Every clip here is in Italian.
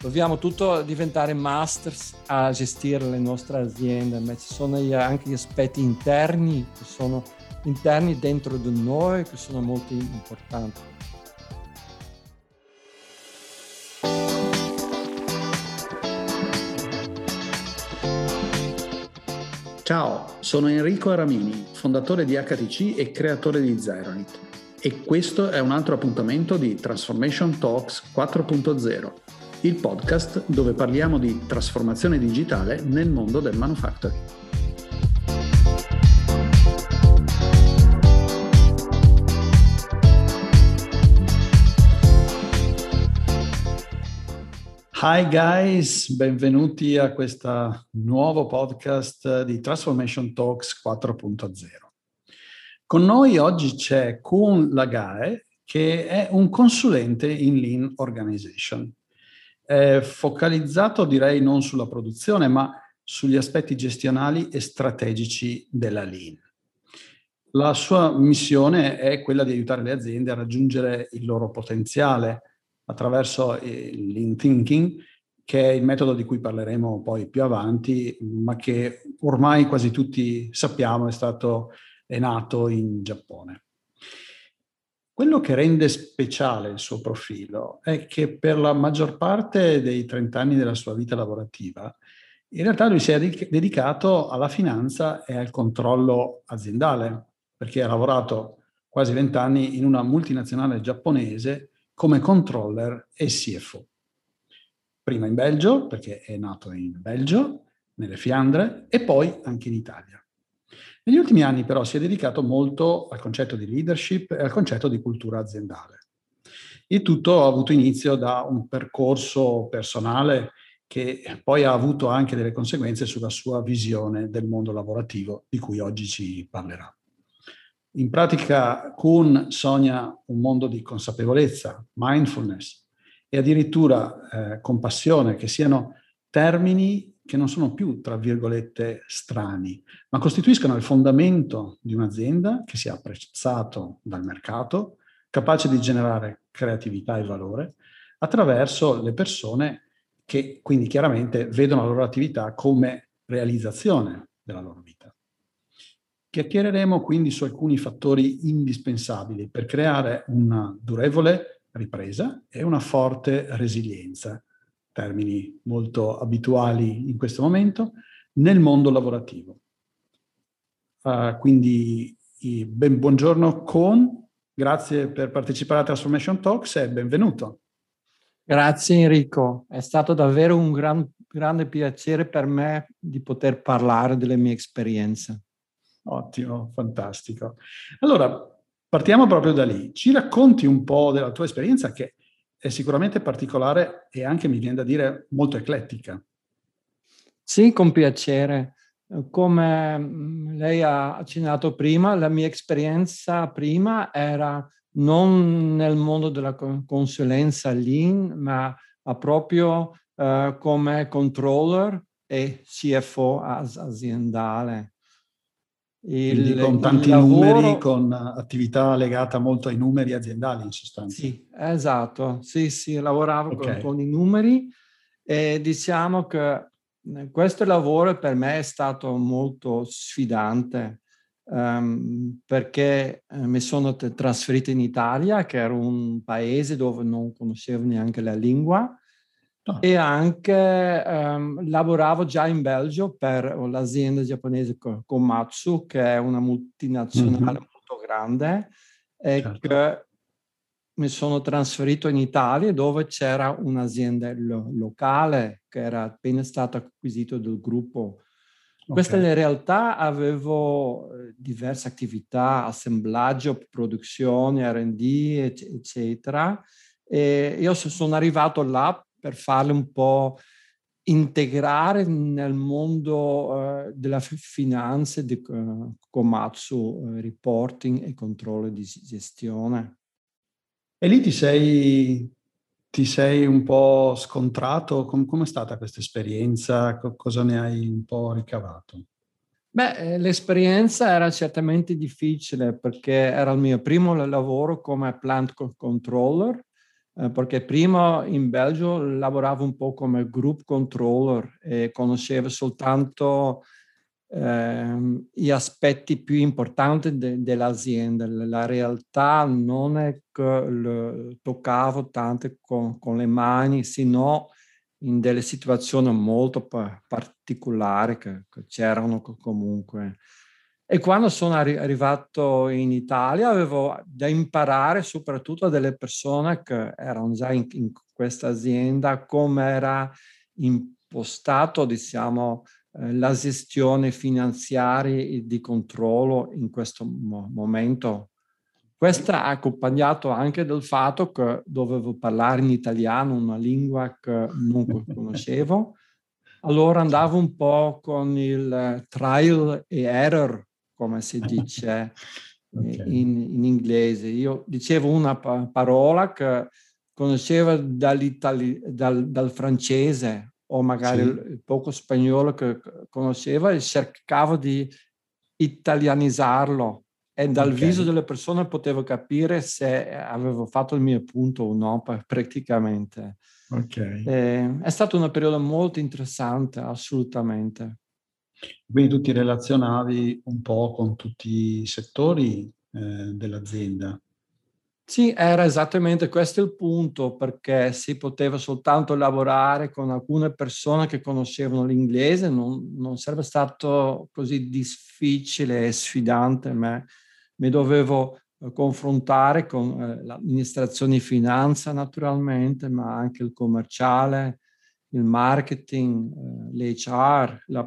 dobbiamo tutto diventare masters a gestire le nostre aziende, ma ci sono anche gli aspetti interni che sono interni dentro di noi che sono molto importanti. Ciao, sono Enrico Aramini, fondatore di HTC e creatore di Zeronit. E questo è un altro appuntamento di Transformation Talks 4.0, il podcast dove parliamo di trasformazione digitale nel mondo del manufacturing. Hi guys, benvenuti a questo nuovo podcast di Transformation Talks 4.0. Con noi oggi c'è Kun Lagae, che è un consulente in Lean Organization. È focalizzato direi non sulla produzione, ma sugli aspetti gestionali e strategici della Lean. La sua missione è quella di aiutare le aziende a raggiungere il loro potenziale attraverso il lean thinking, che è il metodo di cui parleremo poi più avanti, ma che ormai quasi tutti sappiamo è stato è nato in Giappone. Quello che rende speciale il suo profilo è che per la maggior parte dei 30 anni della sua vita lavorativa, in realtà lui si è dedicato alla finanza e al controllo aziendale, perché ha lavorato quasi 20 anni in una multinazionale giapponese come controller e CFO. Prima in Belgio, perché è nato in Belgio, nelle Fiandre, e poi anche in Italia. Negli ultimi anni però si è dedicato molto al concetto di leadership e al concetto di cultura aziendale. Il tutto ha avuto inizio da un percorso personale che poi ha avuto anche delle conseguenze sulla sua visione del mondo lavorativo, di cui oggi ci parlerà. In pratica Kuhn sogna un mondo di consapevolezza, mindfulness e addirittura eh, compassione, che siano termini che non sono più, tra virgolette, strani, ma costituiscono il fondamento di un'azienda che sia apprezzato dal mercato, capace di generare creatività e valore attraverso le persone che quindi chiaramente vedono la loro attività come realizzazione della loro vita. Chiacchiereremo quindi su alcuni fattori indispensabili per creare una durevole ripresa e una forte resilienza, termini molto abituali in questo momento, nel mondo lavorativo. Uh, quindi ben, buongiorno con, grazie per partecipare a Transformation Talks e benvenuto. Grazie Enrico, è stato davvero un gran, grande piacere per me di poter parlare delle mie esperienze. Ottimo, fantastico. Allora, partiamo proprio da lì. Ci racconti un po' della tua esperienza che è sicuramente particolare e anche, mi viene da dire, molto eclettica. Sì, con piacere. Come mm, lei ha accennato prima, la mia esperienza prima era non nel mondo della consulenza Lean, ma proprio uh, come controller e CFO aziendale. Il, con tanti lavoro... numeri, con attività legata molto ai numeri aziendali in sostanza. Sì, esatto, sì, sì, lavoravo okay. con, con, i numeri e diciamo che eh, questo lavoro per me è stato molto sfidante um, perché eh, mi sono trasferito in Italia, che era un paese dove non conoscevo neanche la lingua, Ah. E anche um, lavoravo già in Belgio per l'azienda giapponese Komatsu, che è una multinazionale mm-hmm. molto grande, e certo. che mi sono trasferito in Italia dove c'era un'azienda lo- locale che era appena stata acquisita dal gruppo. Okay. Questa in realtà avevo eh, diverse attività, assemblaggio, produzione, R&D, eccetera. E io sono arrivato là per farle un po' integrare nel mondo uh, della finanza, di uh, Komatsu, uh, reporting e controllo di gestione. E lì ti sei, ti sei un po' scontrato? Com- com'è stata questa esperienza? Co- cosa ne hai un po' ricavato? Beh, eh, l'esperienza era certamente difficile perché era il mio primo lavoro come plant controller eh, perché prima in Belgio lavoravo un po' come group controller e conoscevo soltanto eh, gli aspetti più importanti de- dell'azienda. La realtà non è che toccavo tanto con, con le mani, sino in delle situazioni molto pa- particolari che, che, c'erano comunque. E quando sono arri- arrivato in Italia avevo da imparare soprattutto delle persone che erano già in, in questa azienda come era impostato, diciamo, eh, la gestione finanziaria e di controllo in questo mo- momento. Questo è accompagnato anche dal fatto che dovevo parlare in italiano, una lingua che non conoscevo. Allora andavo un po' con il trial e error, come si dice okay. in, in, inglese. Io dicevo una pa- parola che conoscevo dal, dal francese o magari sì. poco spagnolo che conosceva e cercavo di italianizzarlo e dal okay. viso delle persone potevo capire se avevo fatto il mio punto o no praticamente. Okay. Eh, è stato un periodo molto interessante, assolutamente. Quindi tu ti relazionavi un po' con tutti i settori eh, dell'azienda. Sì, era esattamente questo il punto, perché si poteva soltanto lavorare con alcune persone che conoscevano l'inglese, non, non sarebbe stato così difficile e sfidante, ma mi dovevo eh, confrontare con eh, l'amministrazione di finanza naturalmente, ma anche il commerciale, il marketing, eh, l'HR, la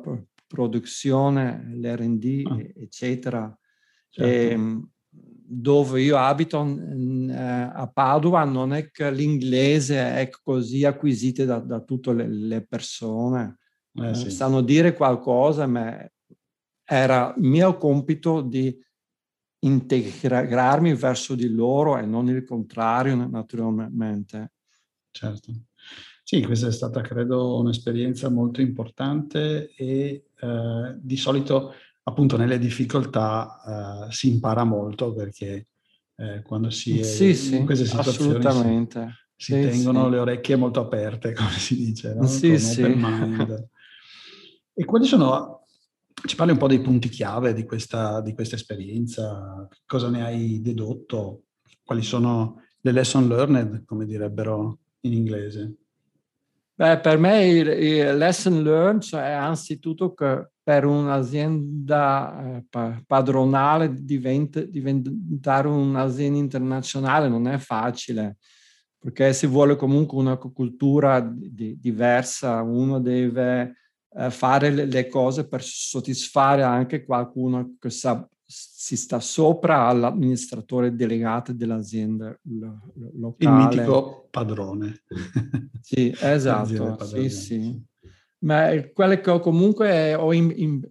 produzione, l'R&D, ah. eccetera. Certo. E, ehm, dove io abito eh, a Padova non è che l'inglese è così acquisito da, da tutte le, le persone. Eh, sì. Sanno dire qualcosa, ma era mio compito di integrarmi verso di loro e non il contrario, naturalmente. Certo. Sì, questa è stata, credo, un'esperienza molto importante e eh, di solito appunto nelle difficoltà uh, si impara molto perché eh, quando si è sì, sì, in queste situazioni si, si sì, tengono le orecchie molto aperte, come si dice, no? Sì, sì. e quali sono, ci parli un po' dei punti chiave di questa, di questa esperienza, cosa ne hai dedotto, quali sono le lesson learned, come direbbero in inglese? Beh, per me il, il lesson learned cioè è anzitutto che per un'azienda eh, padronale diventa, diventare un'azienda internazionale non è facile, perché si vuole comunque una cultura di, diversa, uno deve eh, fare le, cose per soddisfare anche qualcuno che sa, si sta sopra all'amministratore delegato dell'azienda locale. Il mitico padrone. Sì, esatto, sì, sì ma quello che comunque ho in, in,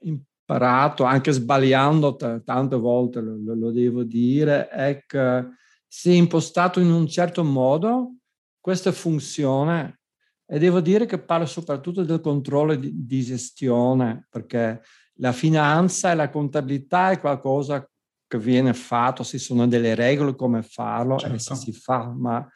imparato, anche sbagliando t- tante volte, lo, lo, devo dire, è che se impostato in un certo modo, questa funzione, e devo dire che parlo soprattutto del controllo di, di gestione, perché la finanza e la contabilità è qualcosa che viene fatto, ci sono delle regole come farlo certo. e si, si fa, ma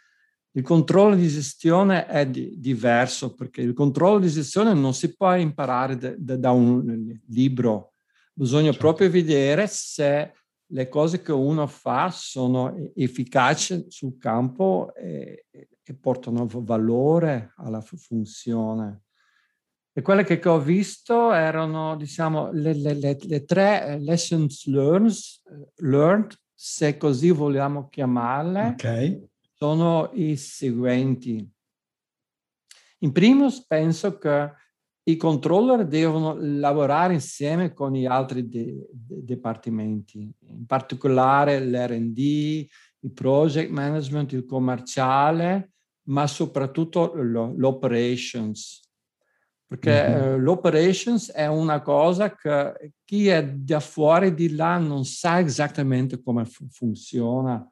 il controllo di gestione è di, diverso perché il controllo di gestione non si può imparare de, de, da un libro, bisogna certo. proprio vedere se le cose che uno fa sono efficaci sul campo e, e portano valore alla funzione. E quelle che, ho visto erano, diciamo, le, le, le, le tre lessons learned, learned, se così vogliamo chiamarle. Okay sono i seguenti. In primis, penso che i controller devono lavorare insieme con gli altri de- de- dipartimenti, in particolare l'R&D, il project management, il commerciale, ma soprattutto lo- l'operations. Perché mm-hmm. eh, l'operations è una cosa che chi è da fuori di là non sa esattamente come f- funziona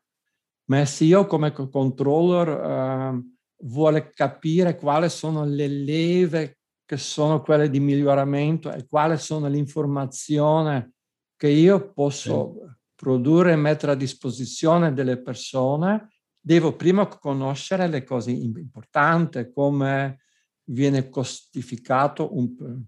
ma se io come controller eh, vuole capire quali sono le leve che sono quelle di miglioramento e quali sono le informazioni che io posso sì. produrre e mettere a disposizione delle persone, devo prima conoscere le cose importanti, come viene costificato un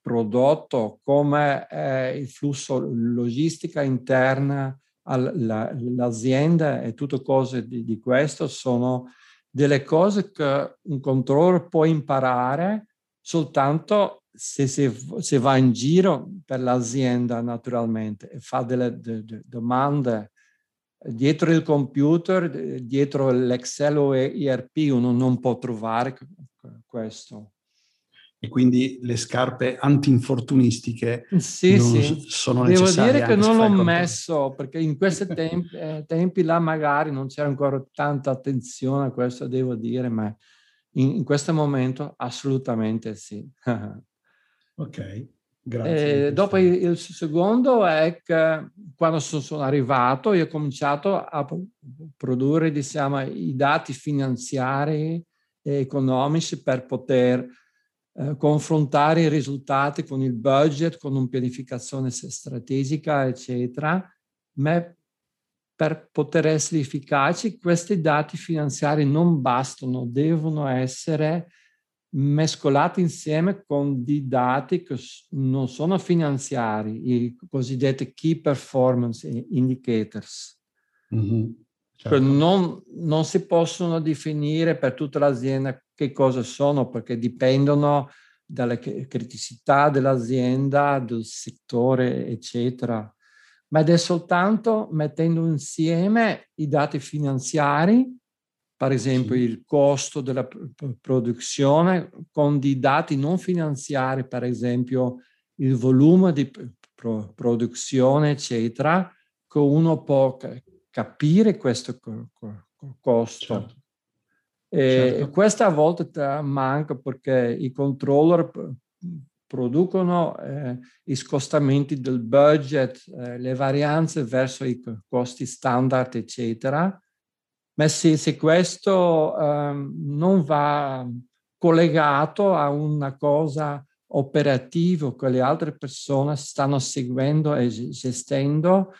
prodotto, come è il flusso logistica interna all'azienda e tutte cose di, di questo. Sono delle cose che un controller può imparare soltanto se, se, se va in giro per l'azienda naturalmente e fa delle de, de domande dietro il computer, dietro l'Excel o ERP uno non può trovare questo e quindi le scarpe antinfortunistiche sì, sì. sono Devo necessarie. Devo dire che non l'ho messo perché in questi tempi, eh, tempi, là magari non c'era ancora tanta attenzione a questo, devo dire, ma in, in questo momento assolutamente sì. ok, grazie. E dopo il, il, secondo è che quando sono arrivato io ho cominciato a produrre diciamo, i dati finanziari economici per poter eh, confrontare i risultati con il budget, con una pianificazione strategica, eccetera, ma per poter essere efficaci questi dati finanziari non bastano, devono essere mescolati insieme con dei dati che non sono finanziari, i cosiddetti key performance indicators. Mm-hmm, certo. non, non, si possono definire per tutta l'azienda che cosa sono, perché dipendono dalle criticità dell'azienda, del settore, eccetera. Ma ed è soltanto mettendo insieme i dati finanziari, per esempio sì. il costo della produzione, con dei dati non finanziari, per esempio il volume di produzione, eccetera, che uno può capire questo costo. Certo. Certo. Questa a volte manca perché i controller producono eh, i scostamenti del budget, eh, le varianze verso i costi standard, eccetera. Ma se, se questo eh, non va collegato a una cosa operativa che le altre persone stanno seguendo e gestendo,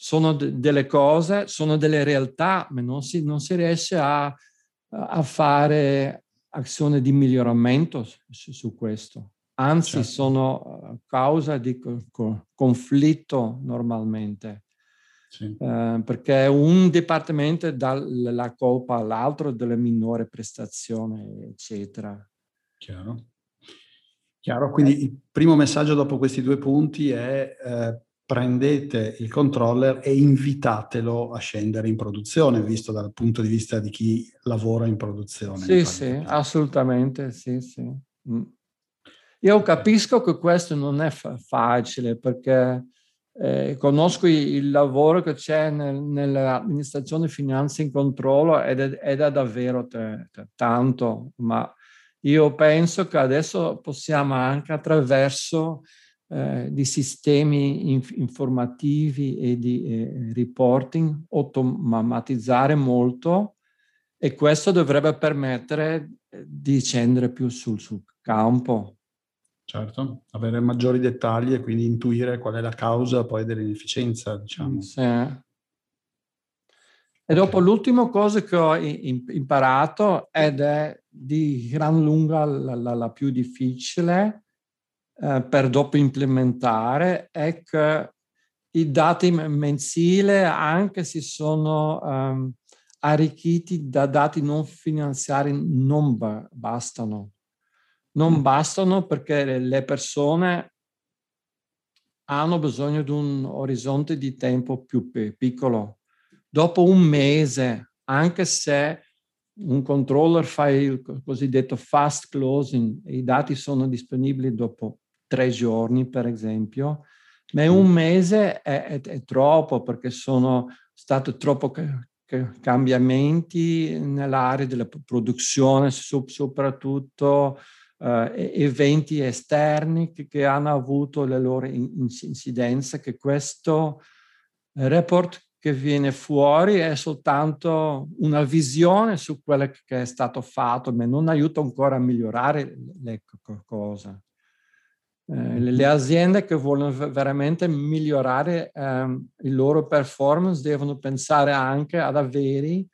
sono de- delle cose, sono delle realtà, ma non si, non si riesce a a fare azione di miglioramento su, su questo. Anzi, certo. sono eh, causa di co- conflitto normalmente. Sì. Eh, perché un dipartimento dà la colpa all'altro delle minori prestazioni, eccetera. Chiaro. Chiaro, quindi il primo messaggio dopo questi due punti è eh, prendete il controller e invitatelo a scendere in produzione, visto dal punto di vista di chi lavora in produzione. Sì, sì, assolutamente, sì, sì. Mm. Io capisco che questo non è fa- facile perché eh, conosco il lavoro che c'è nel, nell'amministrazione finanze in controllo ed è, ed è davvero t- t- tanto, ma io penso che adesso possiamo anche attraverso eh, di sistemi inf- informativi e di eh, reporting automatizzare molto e questo dovrebbe permettere eh, di scendere più sul, sul campo. Certo, avere maggiori dettagli e quindi intuire qual è la causa poi dell'inefficienza, diciamo. Sì. E dopo l'ultima cosa che ho imparato ed è di gran lunga la, la, la più difficile per dopo implementare è che i dati mensili anche se sono um, arricchiti da dati non finanziari non ba- bastano. Non mm. bastano perché le persone hanno bisogno di un orizzonte di tempo più piccolo. Dopo un mese, anche se un controller fa il cosiddetto fast closing e i dati sono disponibili dopo tre giorni, per esempio, ma un mese è, è, è troppo perché sono stati troppo cambiamenti nell'area della produzione, soprattutto eh, eventi esterni che, che, hanno avuto le loro incidenze, che questo report che viene fuori è soltanto una visione su quello che è stato fatto, ma non aiuta ancora a migliorare le cose. Eh, le aziende che vogliono veramente migliorare eh, il loro performance devono pensare anche ad avere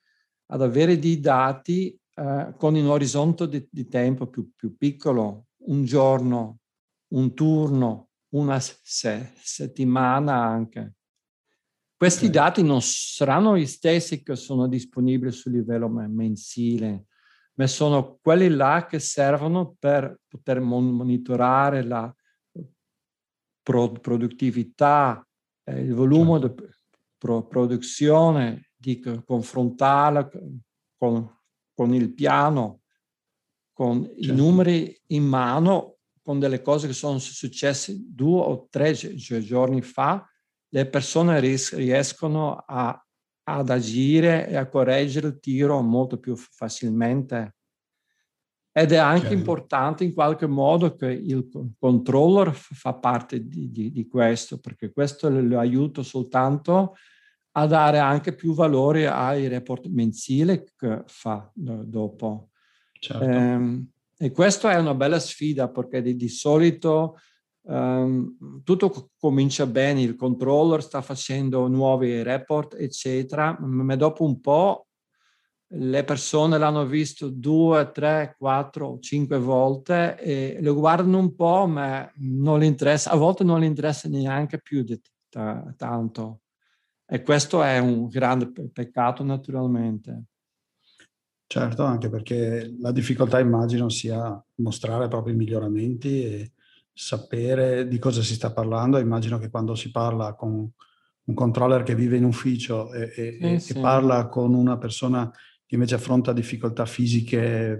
ad avere dei dati eh, con un orizzonte di, di tempo più, più, piccolo, un giorno, un turno, una se, settimana anche. Questi okay. dati non saranno gli stessi che sono disponibili sul livello mensile, ma sono quelli là che servono per poter monitorare la pro- produttività, eh, il volume certo. di pro- produzione, di confrontarla con, con il piano, con certo. i numeri in mano, con delle cose che sono successe due o tre giorni fa, le persone ries- riescono a ad agire e a correggere il tiro molto più facilmente. Ed è anche okay. importante in qualche modo che il controller fa parte di, di, di questo, perché questo lo aiuta soltanto a dare anche più valore ai report mensili che fa dopo. Certo. Ehm, e questa è una bella sfida perché di, di solito Um, tutto comincia bene, il controller sta facendo nuovi report, eccetera, ma dopo un po' le persone l'hanno visto due, tre, quattro, cinque volte e lo guardano un po', ma non gli interessa, a volte non gli interessa neanche più di t- tanto. E questo è un grande peccato, naturalmente. Certo, anche perché la difficoltà immagino sia mostrare proprio i miglioramenti e sapere di cosa si sta parlando. Immagino che quando si parla con un controller che vive in ufficio e, e, eh, sì. e parla con una persona invece affronta difficoltà fisiche,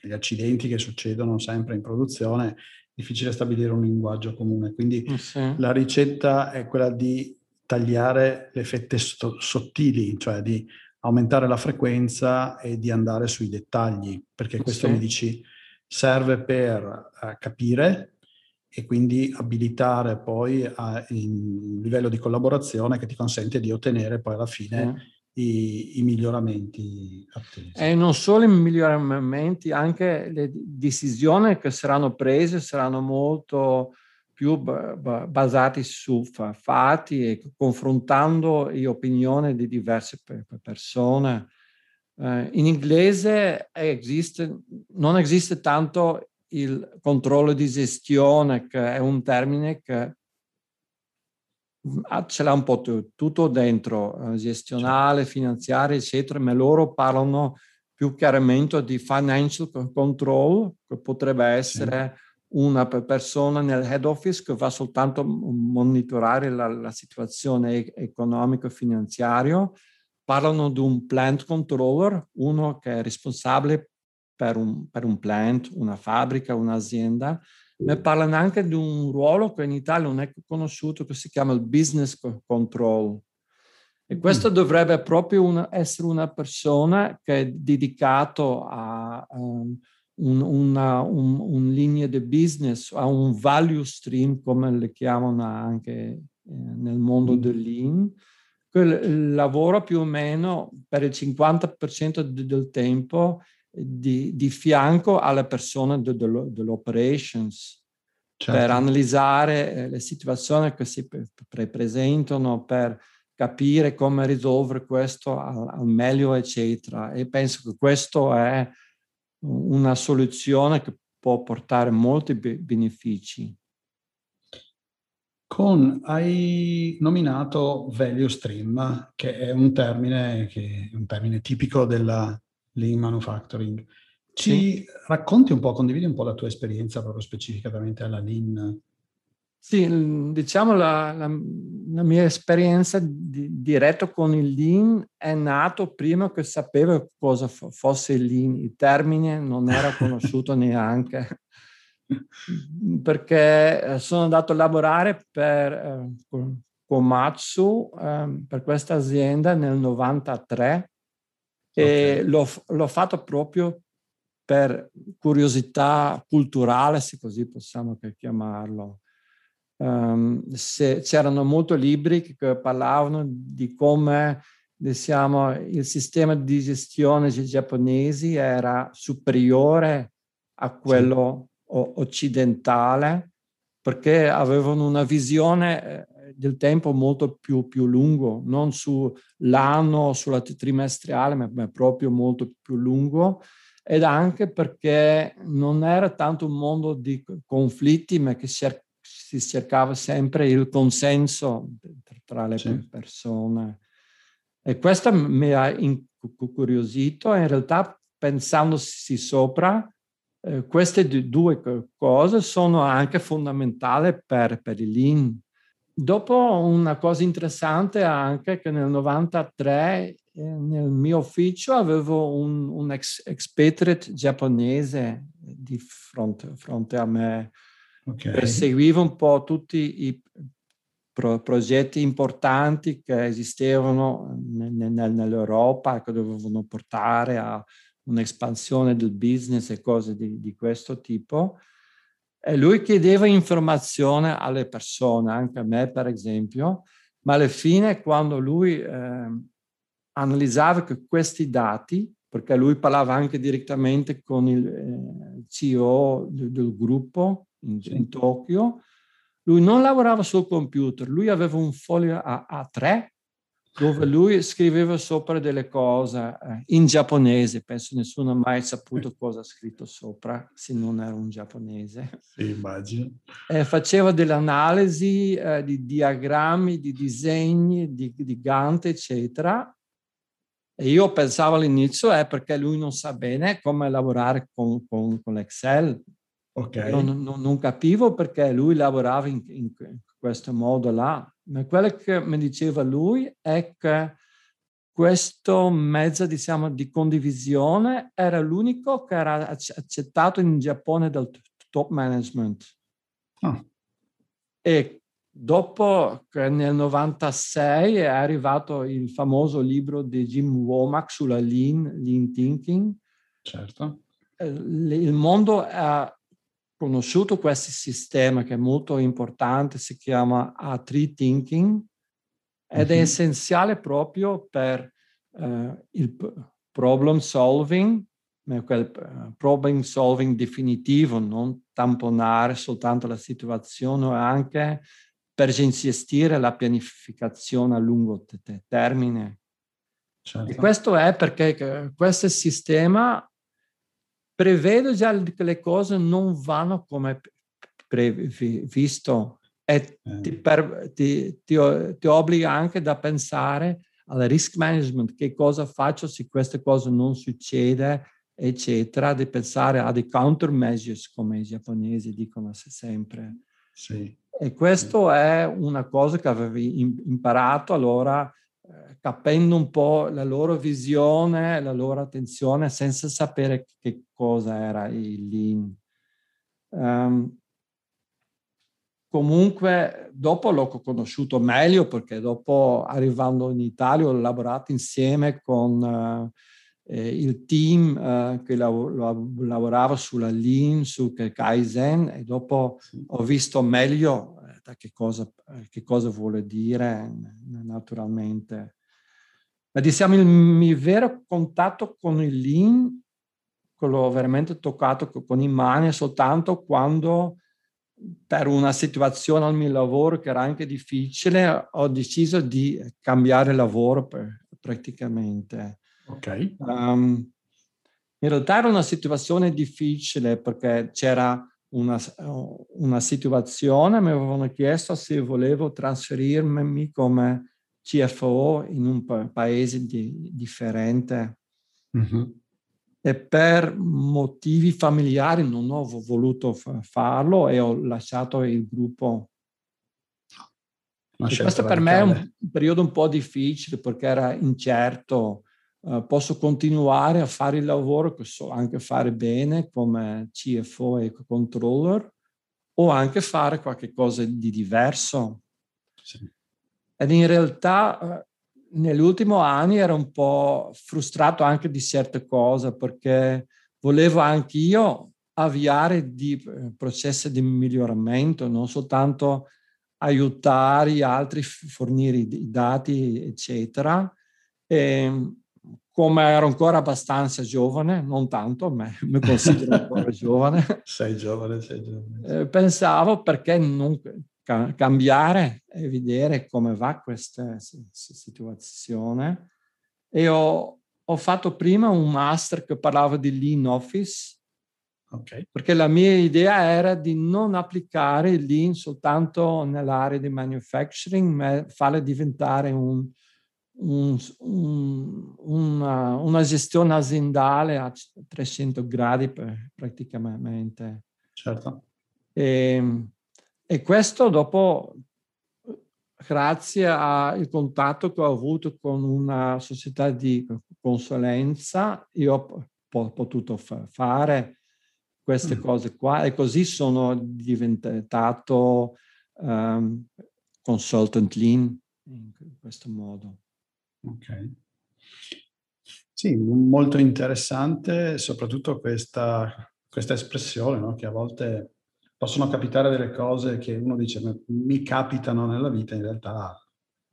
gli accidenti che succedono sempre in produzione, è difficile stabilire un linguaggio comune. Quindi eh, sì. la ricetta è quella di tagliare le fette sto- sottili, cioè di aumentare la frequenza e di andare sui dettagli, perché questo sì. mi dici serve per uh, capire e quindi abilitare poi a, un livello di collaborazione che ti consente di ottenere poi alla fine mm. I, i, miglioramenti attesi. E non solo i miglioramenti, anche le decisioni che saranno prese saranno molto più basate su fatti e confrontando le opinioni di diverse persone. Uh, in inglese esiste, non esiste tanto il controllo di gestione, che è un termine che ce l'ha un po' tutto dentro, eh, gestionale, finanziario, eccetera, ma loro parlano più chiaramente di financial control, che potrebbe essere una persona nel head office che va soltanto a monitorare la, la situazione economico-finanziaria. Parlano di un plant controller, uno che è responsabile per un, per un plant, una fabbrica, un'azienda, ma parlano anche di un ruolo che in Italia non è conosciuto, che si chiama il business control. E questo mm. dovrebbe proprio una, essere una persona che è dedicato a um, un, una un, un linea di business, a un value stream, come le chiamano anche eh, nel mondo mm. del lean, che lavora più o meno per il 50% del tempo di, di fianco alle persone de, de, dell'operations certo. per analizzare eh, le situazioni che si pre- presentano, per capire come risolvere questo al, al meglio, eccetera. E penso che questo è una soluzione che può portare molti be- benefici. Con, hai nominato value stream, che è un termine, che è un termine tipico della, lean manufacturing. Ci sì. racconti un po', condividi un po' la tua esperienza proprio specificatamente alla lean? Sì, diciamo la, la, la mia esperienza di, diretta con il lean è nato prima che sapevo cosa fosse il lean, il termine non era conosciuto neanche perché eh, sono andato a lavorare per eh, Komatsu eh, per questa azienda nel 93 e okay. l'ho, l'ho fatto proprio per curiosità culturale, se così possiamo chiamarlo. Um, se, c'erano molti libri che parlavano di come diciamo, il sistema di gestione giapponese era superiore a quello sì. occidentale perché avevano una visione del tempo molto più, più lungo, non sull'anno, sulla trimestrale, ma, ma proprio molto più lungo ed anche perché non era tanto un mondo di conflitti, ma che si cercava sempre il consenso tra le sì. persone. E questo mi ha incuriosito e in realtà pensandosi sopra, eh, queste due cose sono anche fondamentali per, per il Lean. Dopo una cosa interessante anche che nel 93 eh, nel mio ufficio avevo un, un ex, expatriate giapponese di fronte, fronte a me. Okay. Seguivo un po' tutti i pro, progetti importanti che esistevano nell'Europa che dovevano portare a un'espansione del business e cose di, di questo tipo. E lui chiedeva informazione alle persone, anche a me per esempio, ma alla fine quando lui eh, analizzava questi dati, perché lui parlava anche direttamente con il eh, CEO del, del gruppo in, in, Tokyo, lui non lavorava sul computer, lui aveva un foglio a, A3 dove lui scriveva sopra delle cose eh, in giapponese, penso nessuno ha mai saputo cosa ha scritto sopra se non era un giapponese. Sì, immagino. E faceva delle analisi eh, di diagrammi, di disegni, di, di Gantt, eccetera. E io pensavo all'inizio è perché lui non sa bene come lavorare con, con, con l'Excel. Okay. Non, non, non, capivo perché lui lavorava in, in questo modo là ma quello che mi diceva lui è che questo mezzo diciamo, di condivisione era l'unico che era accettato in Giappone dal top management. Oh. E dopo che nel 96 è arrivato il famoso libro di Jim Womack sulla Lean, Lean Thinking, certo. Eh, il mondo ha conosciuto questo sistema che è molto importante, si chiama A3 Thinking ed è mhm. essenziale proprio per uh, il problem solving, quel eh, problem solving definitivo, non tamponare soltanto la situazione, ma anche per gestire la pianificazione a lungo termine. Certo. E questo è perché eh, questo sistema prevedo già che le cose non vanno come previsto e eh. ti, per, ti, ti, ti, obbliga anche da pensare al risk management, che cosa faccio se queste cose non succede, eccetera, di pensare a dei countermeasures, come i giapponesi dicono sempre. Sì. E questo sì. è una cosa che avevi imparato allora capendo un po' la loro visione, la loro attenzione, senza sapere che cosa era il Lean. Um, comunque, dopo l'ho conosciuto meglio perché dopo arrivando in Italia ho lavorato insieme con uh, eh, il team uh, che lav- lavorava sulla Lean, su Kaizen e dopo ho visto meglio da che cosa, che cosa vuole dire naturalmente. Ma diciamo il mio vero contatto con il Lean, quello veramente toccato con i mani, soltanto quando per una situazione al mio lavoro che era anche difficile, ho deciso di cambiare lavoro per, praticamente. Ok. Um, in realtà era una situazione difficile perché c'era una, una situazione, mi avevano chiesto se volevo trasferirmi come CFO in un pa- paese di, differente. Mm-hmm. E per motivi familiari non ho voluto fa- farlo e ho lasciato il gruppo. Questo per me è un periodo un po' difficile perché era incerto Uh, posso continuare a fare il lavoro che so anche fare bene come CFO e controller o anche fare qualcosa di diverso. Sì. Ed in realtà uh, nell'ultimo anni ero un po' frustrato anche di certe cose perché volevo anch'io avviare di uh, processi di miglioramento, non soltanto aiutare gli altri, fornire i dati, eccetera. E, come ero ancora abbastanza giovane, non tanto, ma mi considero ancora giovane. Sei giovane, sei giovane. Eh, pensavo perché non, ca- cambiare e vedere come va questa situazione. E ho, ho fatto prima un master che parlava di Lean Office, okay. perché la mia idea era di non applicare il Lean soltanto nell'area di manufacturing, ma farle diventare un, un, un, una, una, gestione aziendale a 300 gradi praticamente. Certo. E, e questo dopo grazie al contatto che ho avuto con una società di consulenza, io ho potuto fa- fare queste mm. cose qua e così sono diventato um, consultant lean in questo modo. Ok. Sì, molto interessante soprattutto questa, questa espressione no? che a volte possono capitare delle cose che uno dice mi capitano nella vita, in realtà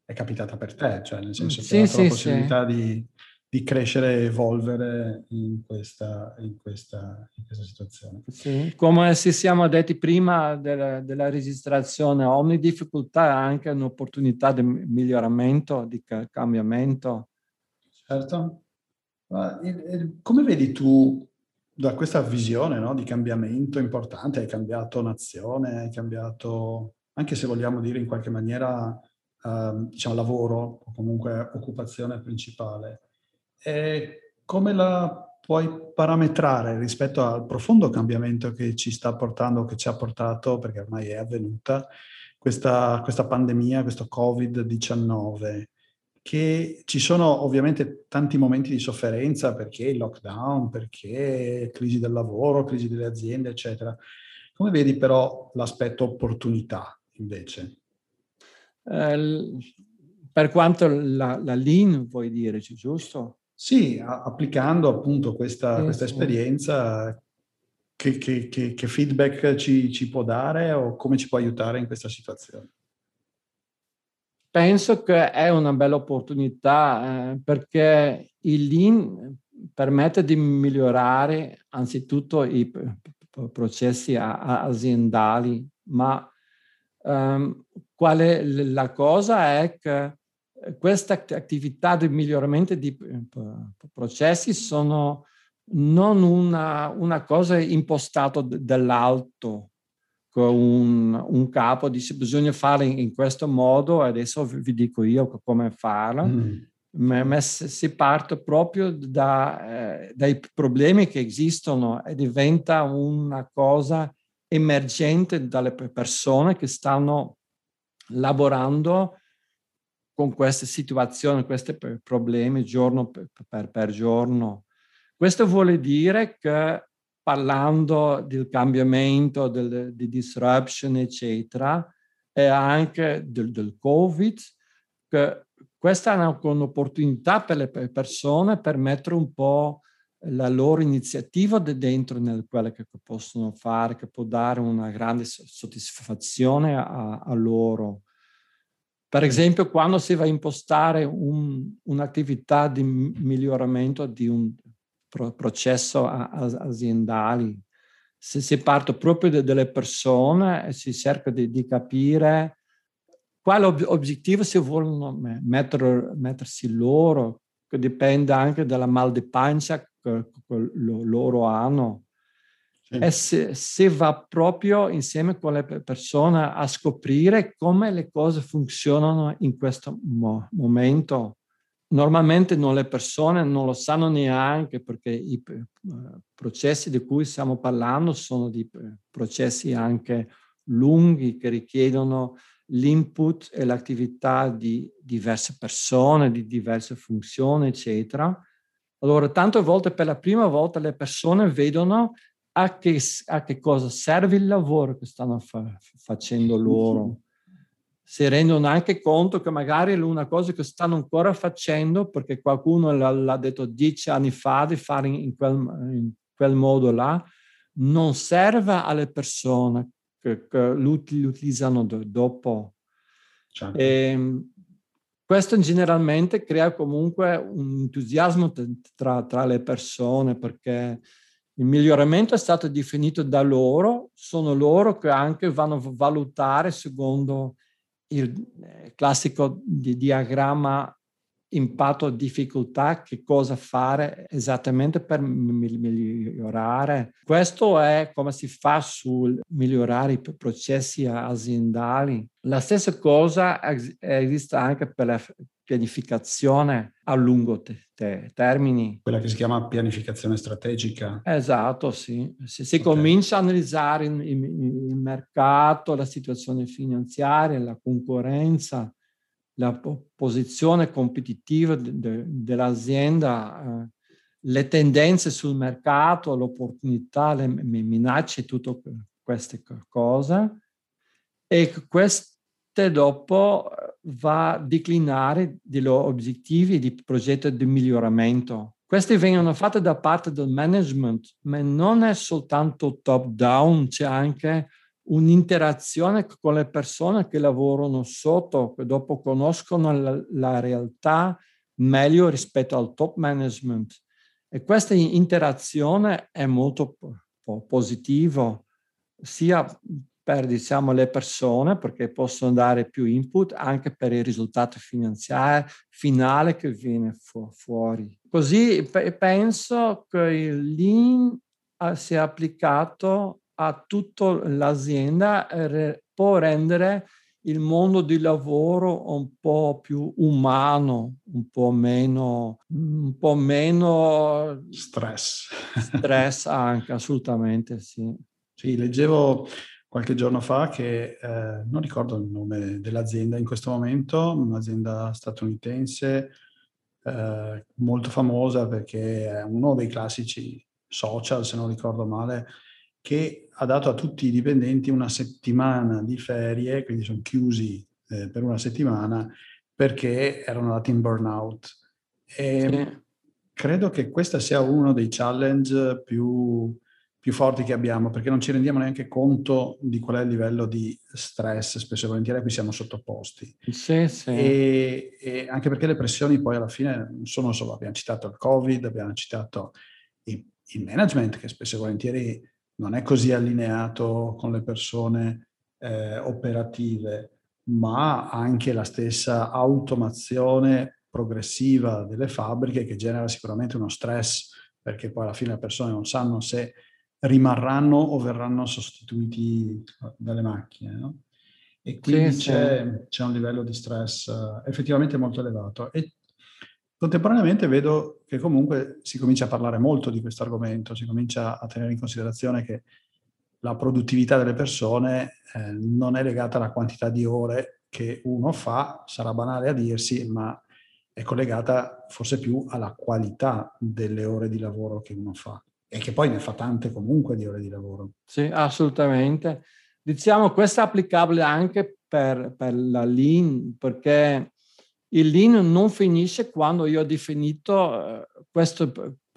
è capitata per te, cioè nel senso sì, che sì, la possibilità sì. di, di, crescere e evolvere in questa, in questa, in questa situazione. Sì, come si siamo detti prima della, della registrazione, ogni difficoltà è anche un'opportunità di miglioramento, di cambiamento. Certo. Come vedi tu da questa visione no, di cambiamento importante, hai cambiato nazione, hai cambiato, anche se vogliamo dire in qualche maniera, eh, diciamo, lavoro o comunque occupazione principale. E come la puoi parametrare rispetto al profondo cambiamento che ci sta portando, che ci ha portato, perché ormai è avvenuta, questa, questa pandemia, questo Covid-19? che ci sono ovviamente tanti momenti di sofferenza perché il lockdown, perché crisi del lavoro, crisi delle aziende, eccetera. Come vedi però l'aspetto opportunità invece? Eh, per quanto la, la lean vuoi dire, giusto? Sì, a, applicando appunto questa, sì, questa esperienza, che, che, che, che feedback ci, ci può dare o come ci può aiutare in questa situazione? penso che è una bella opportunità eh, perché il Lean permette di migliorare anzitutto i processi aziendali, ma um, qual è la cosa è che queste attività di miglioramento di processi sono non una, una cosa impostata dall'alto, un, un, capo dice bisogna fare in, in, questo modo, adesso vi dico io come farlo, mm. ma, ma, si parte proprio da, eh, dai problemi che esistono e diventa una cosa emergente dalle persone che stanno lavorando con queste situazioni, questi problemi giorno per, per, per giorno. Questo vuole dire che parlando del cambiamento, del, di disruption, eccetera, e anche del, del Covid, che questa è un'opportunità per le persone per mettere un po' la loro iniziativa dentro nel quello che possono fare, che può dare una grande soddisfazione a, a loro. Per esempio, quando si va a impostare un, un'attività di miglioramento di un, pro- processo a- aziendali. Se si parte proprio delle persone e si cerca di, di capire quale ob- obiettivo si vogliono mettere, mettersi loro, che dipende anche dalla mal di pancia che, che loro hanno. E se, se, va proprio insieme con le persone a scoprire come le cose funzionano in questo mo- momento normalmente non le persone non lo sanno neanche perché i uh, processi di cui stiamo parlando sono di uh, processi anche lunghi che richiedono l'input e l'attività di diverse persone, di diverse funzioni, eccetera. Allora, tante volte per la prima volta le persone vedono a che, a che cosa serve il lavoro che stanno fa, facendo loro si rendono anche conto che magari è una cosa che stanno ancora facendo perché qualcuno l'ha, detto dieci anni fa di fare in quel, in quel modo là, non serve alle persone che, che lo utilizzano dopo. Certo. E, ehm, questo generalmente crea comunque un entusiasmo tra, tra le persone perché Il miglioramento è stato definito da loro, sono loro che anche vanno a valutare secondo il eh, classico di diagramma impatto difficoltà, che cosa fare esattamente per migliorare. Questo è come si fa sul migliorare i processi aziendali. La stessa cosa esiste anche per la pianificazione a lungo te- te- termini. Quella che si chiama pianificazione strategica. Esatto, sì. Se si okay. comincia a analizzare il, il, il mercato, la situazione finanziaria, la concorrenza, la posizione competitiva de, de, dell'azienda, eh, le tendenze sul mercato, l'opportunità, le minacce, tutte queste cose. E queste dopo va a declinare degli obiettivi di progetto di miglioramento. Queste vengono fatte da parte del management, ma non è soltanto top down, c'è anche un'interazione con le persone che lavorano sotto, che dopo conoscono la, la realtà meglio rispetto al top management. E questa interazione è molto positiva, sia per diciamo, le persone, perché possono dare più input, anche per il risultato finanziario finale che viene fu- fuori. Così pe- penso che il Lean sia applicato a tutta l'azienda può rendere il mondo di lavoro un po' più umano, un po' meno, un po meno stress. Stress anche, assolutamente sì. Sì, leggevo qualche giorno fa che, eh, non ricordo il nome dell'azienda in questo momento, un'azienda statunitense eh, molto famosa perché è uno dei classici social, se non ricordo male, che ha dato a tutti i dipendenti una settimana di ferie, quindi sono chiusi eh, per una settimana perché erano andati in burnout. E sì. credo che questo sia uno dei challenge più, più, forti che abbiamo, perché non ci rendiamo neanche conto di qual è il livello di stress, spesso e volentieri, a cui siamo sottoposti. Sì, sì. E, e anche perché le pressioni poi alla fine non sono solo, abbiamo citato il Covid, abbiamo citato il, il management, che spesso e volentieri non è così allineato con le persone eh, operative, ma anche la stessa automazione progressiva delle fabbriche che genera sicuramente uno stress, perché poi alla fine le persone non sanno se rimarranno o verranno sostituiti dalle macchine. No? E quindi sì, c'è, sì. c'è, un livello di stress uh, effettivamente molto elevato. E Contemporaneamente vedo che comunque si comincia a parlare molto di questo argomento, si comincia a tenere in considerazione che la produttività delle persone eh, non è legata alla quantità di ore che uno fa, sarà banale a dirsi, ma è collegata forse più alla qualità delle ore di lavoro che uno fa e che poi ne fa tante comunque di ore di lavoro. Sì, assolutamente. Diciamo, questo è applicabile anche per, per la Lean, perché il lean non finisce quando io ho definito eh, questo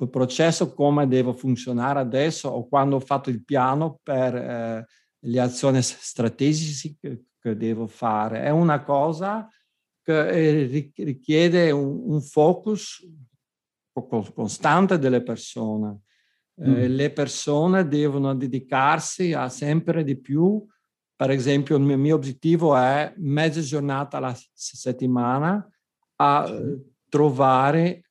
processo come deve funzionare adesso o quando ho fatto il piano per eh, le azioni strategiche che, devo fare. È una cosa che eh, richiede un focus costante delle persone. Eh, mm. le persone devono dedicarsi a sempre di più per esempio, il mio, mio obiettivo è mezza giornata alla settimana a sì. trovare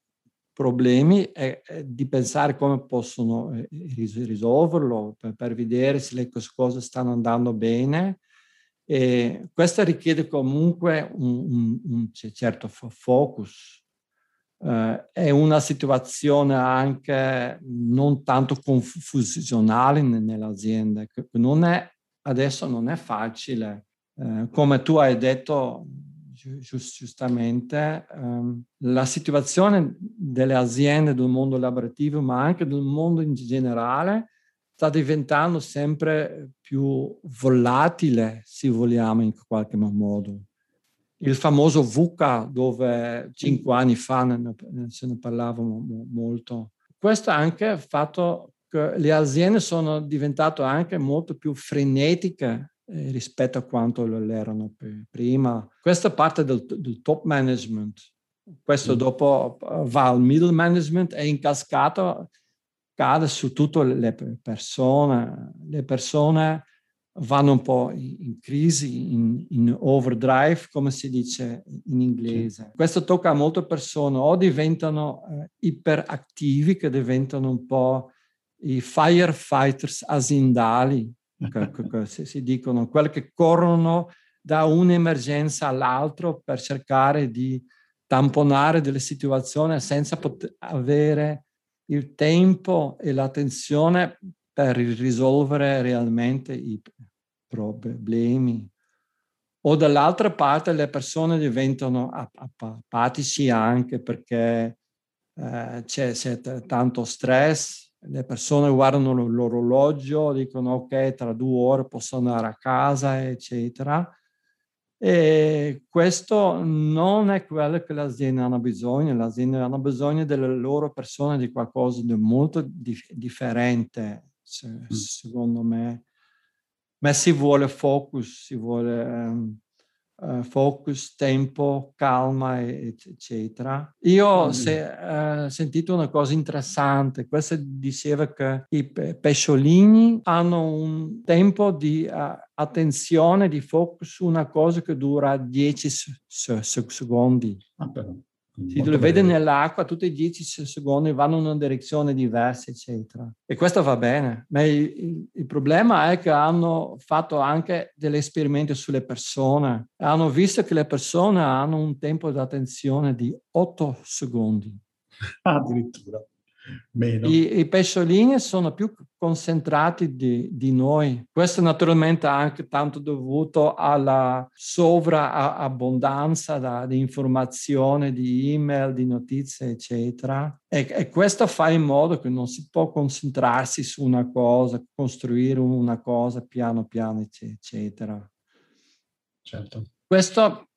problemi e, e, di pensare come possono eh, risolverlo per, per, vedere se le cose stanno andando bene. E questo richiede comunque un, un, un certo focus. Uh, è una situazione anche non tanto confusionale nell'azienda, non è adesso non è facile. Eh, come tu hai detto giustamente, ehm, la situazione delle aziende del mondo lavorativo, ma anche del mondo in generale, sta diventando sempre più volatile, se vogliamo, in qualche modo. Il famoso VUCA, dove cinque anni fa se ne parlava molto. Questo anche ha fatto le aziende sono diventate anche molto più frenetiche eh, rispetto a quanto lo erano prima. Questa parte del, del top management, questo mm. dopo va al middle management e in cascata cade su tutte le persone. Le persone vanno un po' in crisi, in, in, overdrive, come si dice in inglese. Questo tocca a molte persone, o diventano eh, iperattivi, che diventano un po' i firefighters aziendali, che, che, si, si dicono, quelli che corrono da un'emergenza all'altra per cercare di tamponare delle situazioni senza poter avere il tempo e l'attenzione per risolvere realmente i problemi. O dall'altra parte le persone diventano apatici anche perché eh, c'è, c'è tanto stress, le persone guardano l'orologio, dicono ok, tra due ore posso andare a casa, eccetera. E questo non è quello che le aziende hanno bisogno, le aziende hanno bisogno delle loro persone di qualcosa di molto dif- differente, se, mm. secondo me. Ma si vuole focus, si vuole um, uh, focus, tempo, calma, eccetera. Io ho mm. uh, sentito una cosa interessante, questa diceva che i pesciolini hanno un tempo di uh, attenzione, di focus su una cosa che dura 10 secondi. Ah, però. Si lo vede nell'acqua, tutti i 10 secondi vanno in una direzione diversa, eccetera. E questo va bene, ma il, il, problema è che hanno fatto anche degli esperimenti sulle persone. Hanno visto che le persone hanno un tempo di attenzione di 8 secondi. Addirittura. Meno. I, I, pesciolini sono più concentrati di, di, noi. Questo naturalmente anche tanto dovuto alla sovrabbondanza di informazione, di email, di notizie, eccetera. E, e, questo fa in modo che non si può concentrarsi su una cosa, costruire una cosa piano piano, eccetera. Certo. Questo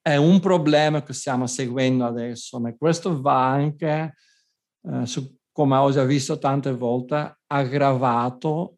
è un problema che stiamo seguendo adesso, ma questo va anche eh, su, come ho già visto tante volte, aggravato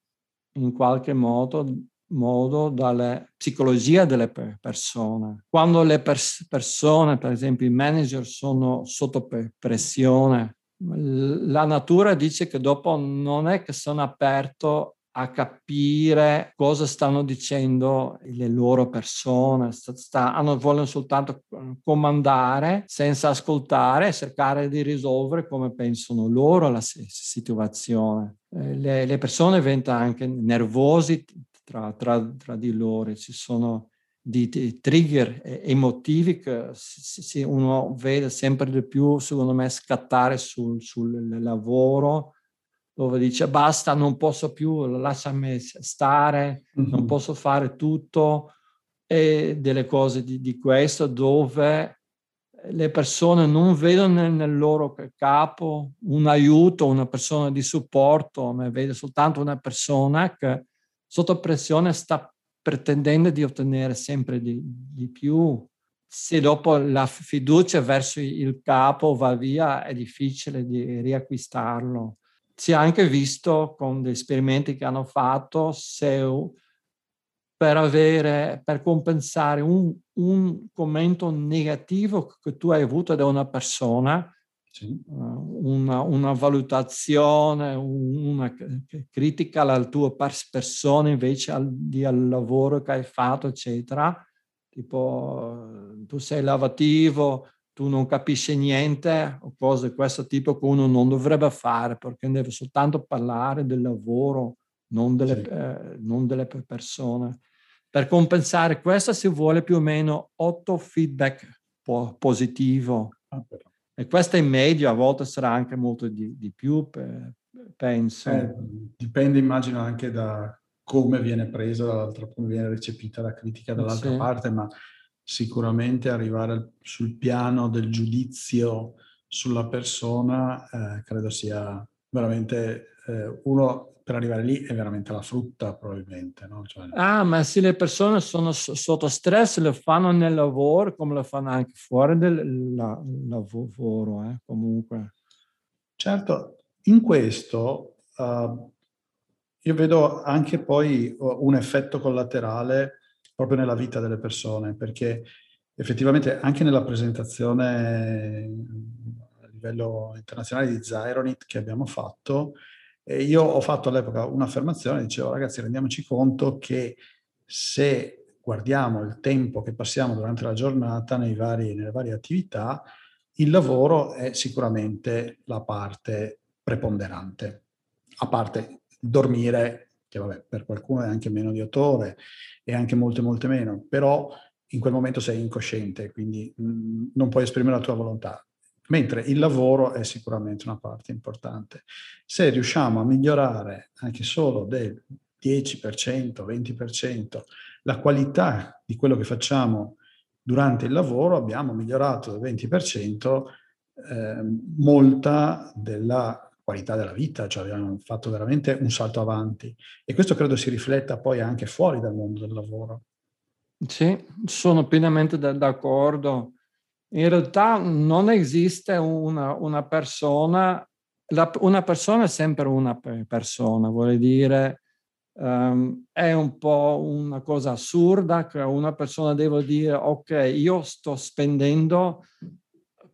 in qualche modo, modo dalla psicologia delle persone. Quando le pers- persone, per esempio i manager, sono sotto pressione, la natura dice che dopo non è che sono aperto a capire cosa stanno dicendo le loro persone, sta, hanno, vogliono soltanto comandare senza ascoltare cercare di risolvere come pensano loro la situazione. Eh, le, le persone diventano anche nervosi tra, tra, tra di loro, ci sono di, di trigger emotivi che uno vede sempre di più, secondo me, scattare sul, sul lavoro dove dice basta, non posso più, lasciami stare, mm-hmm. non posso fare tutto e delle cose di, di, questo dove le persone non vedono nel, nel, loro capo un aiuto, una persona di supporto, ma vede soltanto una persona che sotto pressione sta pretendendo di ottenere sempre di, di più. Se dopo la fiducia verso il capo va via, è difficile di riacquistarlo si è anche visto con degli esperimenti che hanno fatto se per avere, per compensare un, un commento negativo che tu hai avuto da una persona, sì. una, una, valutazione, una critica alla tua persona invece al, di, al lavoro che hai fatto, eccetera. Tipo, tu sei lavativo, tu non capisci niente o cose di questo tipo che uno non dovrebbe fare perché deve soltanto parlare del lavoro, non delle, sì. eh, non delle persone. Per compensare questo si vuole più o meno otto feedback po- positivo. Ah, e questo in medio, a volte sarà anche molto di, di più, penso. Eh, dipende, immagino, anche da come viene presa dall'altra, come viene recepita la critica dall'altra sì. parte, ma sicuramente arrivare sul piano del giudizio sulla persona eh, credo sia veramente eh, uno per arrivare lì è veramente la frutta probabilmente. No? Cioè... Ah, ma se le persone sono sotto stress lo fanno nel lavoro come lo fanno anche fuori del la, lavoro, eh, comunque. Certo, in questo uh, io vedo anche poi un effetto collaterale proprio nella vita delle persone, perché effettivamente anche nella presentazione a livello internazionale di Zyronit che abbiamo fatto, io ho fatto all'epoca un'affermazione, dicevo ragazzi rendiamoci conto che se guardiamo il tempo che passiamo durante la giornata vari, nelle varie attività, il lavoro è sicuramente la parte preponderante, a parte dormire, che vabbè, per qualcuno è anche meno di otto ore e anche molte, molte meno, però in quel momento sei incosciente, quindi mh, non puoi esprimere la tua volontà mentre il lavoro è sicuramente una parte importante. Se riusciamo a migliorare anche solo del 10%, 20% la qualità di quello che facciamo durante il lavoro, abbiamo migliorato del 20% eh, molta della qualità della vita, cioè abbiamo fatto veramente un salto avanti e questo credo si rifletta poi anche fuori dal mondo del lavoro. Sì, sono pienamente d'accordo in realtà non esiste una, una persona, la, una persona è sempre una persona, vuol dire um, è un po' una cosa assurda che una persona deve dire ok, io sto spendendo